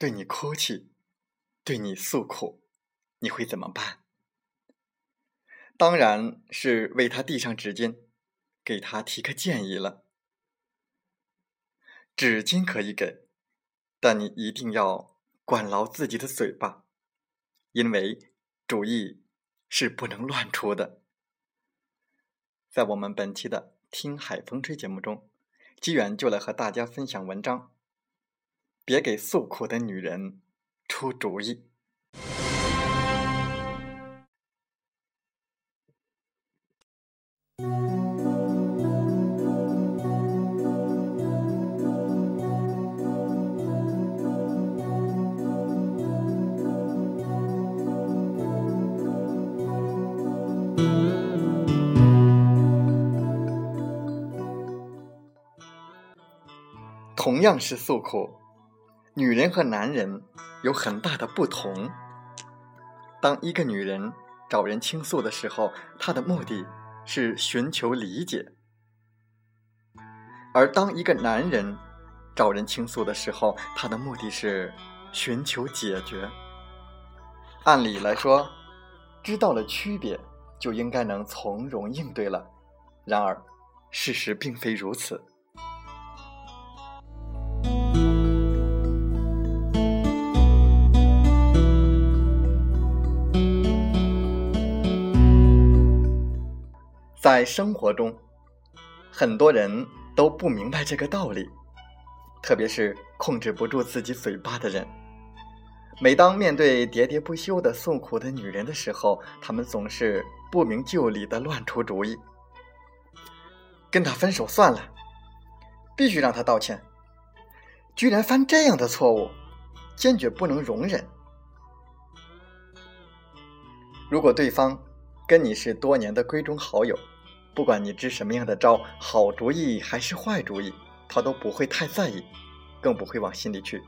对你哭泣，对你诉苦，你会怎么办？当然是为他递上纸巾，给他提个建议了。纸巾可以给，但你一定要管牢自己的嘴巴，因为主意是不能乱出的。在我们本期的《听海风吹》节目中，机缘就来和大家分享文章。别给诉苦的女人出主意。同样是诉苦。女人和男人有很大的不同。当一个女人找人倾诉的时候，她的目的是寻求理解；而当一个男人找人倾诉的时候，他的目的是寻求解决。按理来说，知道了区别，就应该能从容应对了。然而，事实并非如此。在生活中，很多人都不明白这个道理，特别是控制不住自己嘴巴的人。每当面对喋喋不休的诉苦的女人的时候，他们总是不明就里的乱出主意：跟他分手算了，必须让他道歉，居然犯这样的错误，坚决不能容忍。如果对方跟你是多年的闺中好友，不管你支什么样的招，好主意还是坏主意，他都不会太在意，更不会往心里去。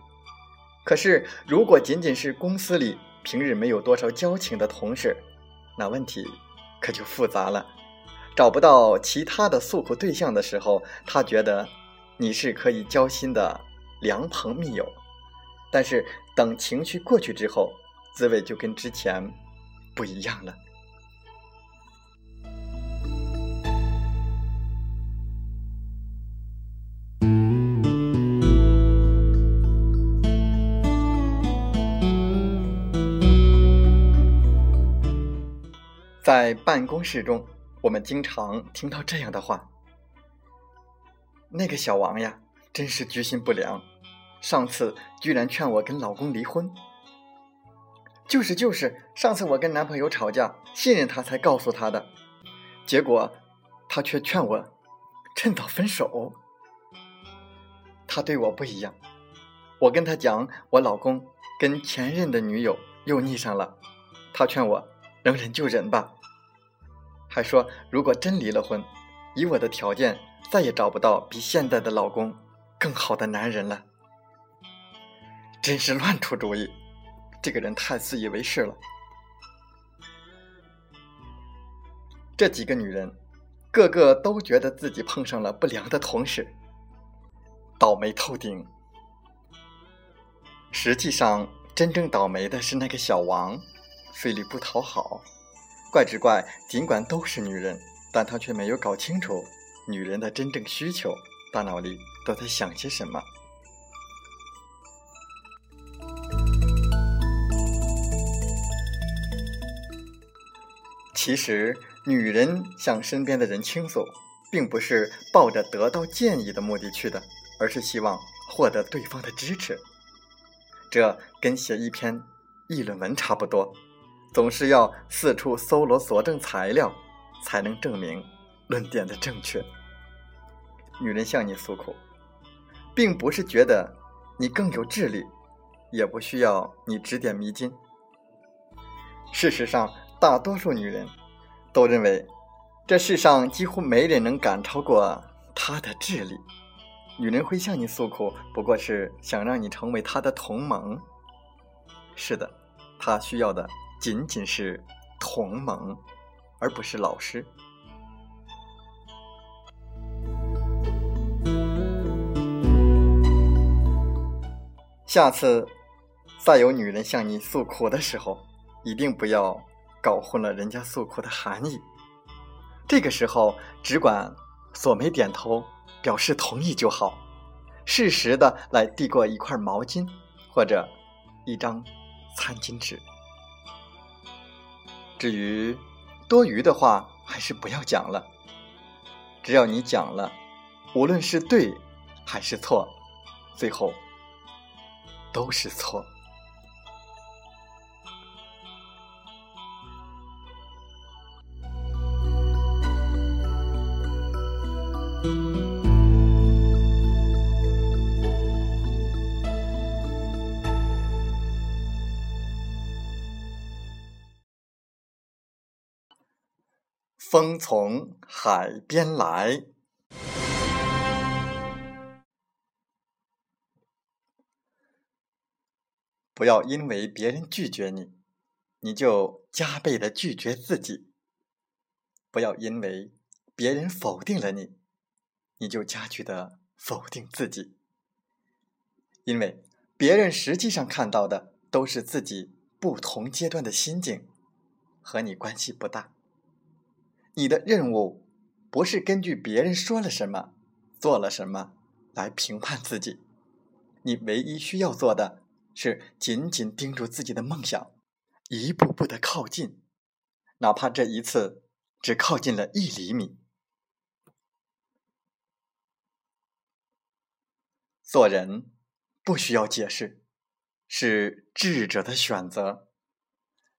可是，如果仅仅是公司里平日没有多少交情的同事，那问题可就复杂了。找不到其他的诉苦对象的时候，他觉得你是可以交心的良朋密友。但是，等情绪过去之后，滋味就跟之前不一样了。在办公室中，我们经常听到这样的话：“那个小王呀，真是居心不良，上次居然劝我跟老公离婚。”“就是就是，上次我跟男朋友吵架，信任他才告诉他的，结果他却劝我趁早分手。他对我不一样，我跟他讲，我老公跟前任的女友又腻上了，他劝我能忍就忍吧，还说如果真离了婚，以我的条件再也找不到比现在的老公更好的男人了。真是乱出主意，这个人太自以为是了。这几个女人，个个都觉得自己碰上了不良的同事。倒霉透顶。实际上，真正倒霉的是那个小王，费力不讨好。怪只怪，尽管都是女人，但他却没有搞清楚女人的真正需求，大脑里都在想些什么。其实，女人向身边的人倾诉，并不是抱着得到建议的目的去的。而是希望获得对方的支持，这跟写一篇议论文差不多，总是要四处搜罗佐证材料，才能证明论点的正确。女人向你诉苦，并不是觉得你更有智力，也不需要你指点迷津。事实上，大多数女人都认为，这世上几乎没人能赶超过她的智力。女人会向你诉苦，不过是想让你成为她的同盟。是的，她需要的仅仅是同盟，而不是老师。下次再有女人向你诉苦的时候，一定不要搞混了人家诉苦的含义。这个时候，只管锁眉点头。表示同意就好，适时的来递过一块毛巾或者一张餐巾纸。至于多余的话，还是不要讲了。只要你讲了，无论是对还是错，最后都是错。风从海边来，不要因为别人拒绝你，你就加倍的拒绝自己；不要因为别人否定了你，你就加剧的否定自己。因为别人实际上看到的都是自己不同阶段的心境，和你关系不大。你的任务不是根据别人说了什么、做了什么来评判自己，你唯一需要做的是紧紧盯住自己的梦想，一步步的靠近，哪怕这一次只靠近了一厘米。做人不需要解释，是智者的选择。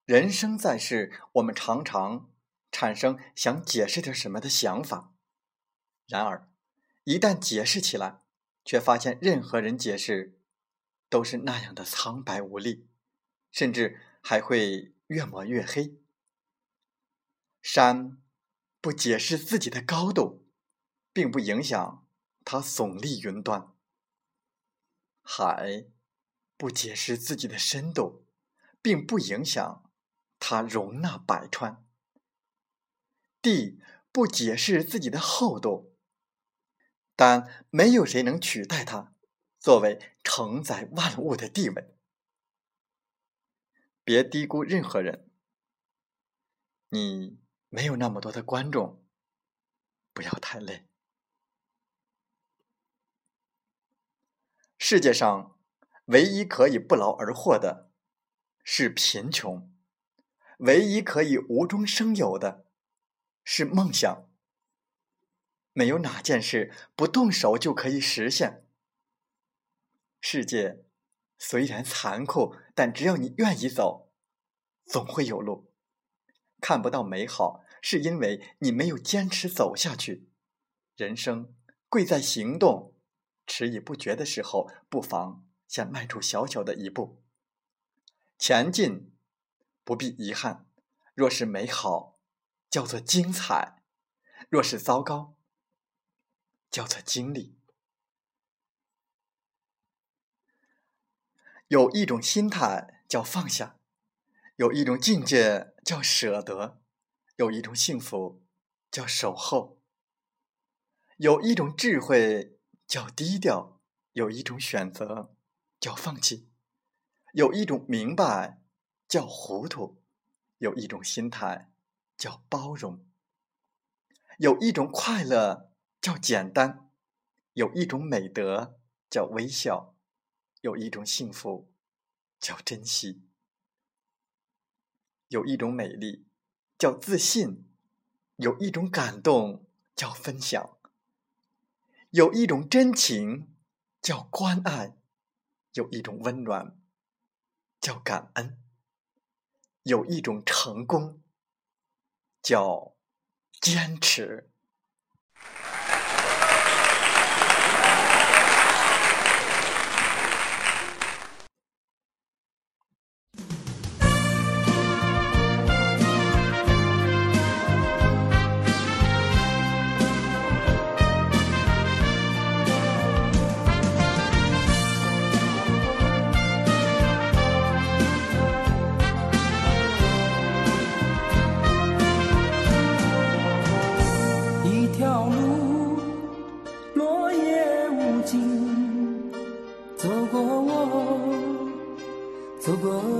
人生在世，我们常常。产生想解释点什么的想法，然而一旦解释起来，却发现任何人解释都是那样的苍白无力，甚至还会越抹越黑。山不解释自己的高度，并不影响它耸立云端；海不解释自己的深度，并不影响它容纳百川。地不解释自己的厚度，但没有谁能取代它作为承载万物的地位。别低估任何人，你没有那么多的观众，不要太累。世界上唯一可以不劳而获的是贫穷，唯一可以无中生有的。是梦想，没有哪件事不动手就可以实现。世界虽然残酷，但只要你愿意走，总会有路。看不到美好，是因为你没有坚持走下去。人生贵在行动，迟疑不决的时候，不妨先迈出小小的一步。前进不必遗憾，若是美好，叫做精彩；若是糟糕，叫做经历。有一种心态叫放下，有一种境界叫舍得，有一种幸福叫守候，有一种智慧叫低调，有一种选择叫放弃，有一种明白叫糊涂，有一种心态叫包容，有一种快乐叫简单，有一种美德叫微笑。有一种幸福叫珍惜，有一种美丽叫自信，有一种感动叫分享，有一种真情叫关爱，有一种温暖叫感恩，有一种成功叫坚持。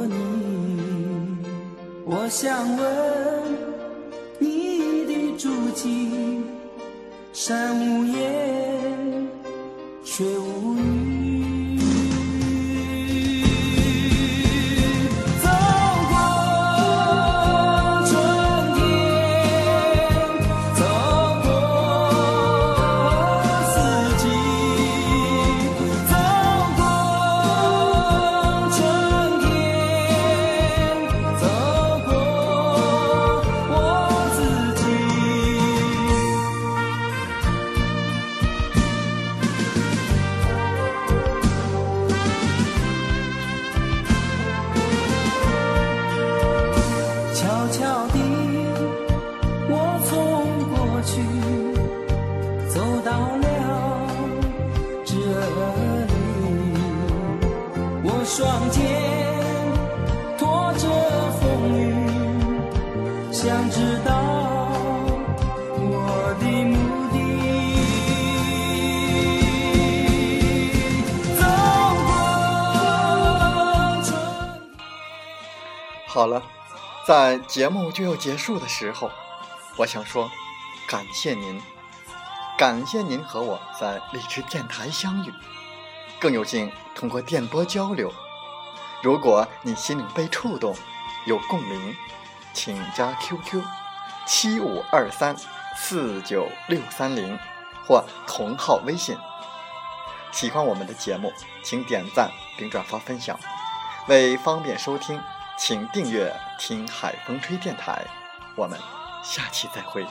你，我想问你的足迹，山无言，水无语。好了，在节目就要结束的时候，我想说，感谢您，感谢您和我在荔枝电台相遇，更有幸通过电波交流。如果你心灵被触动，有共鸣，请加 QQ 七五二三四九六三零或同号微信。喜欢我们的节目，请点赞并转发分享。为方便收听，请订阅“听海风吹电台”。我们下期再会。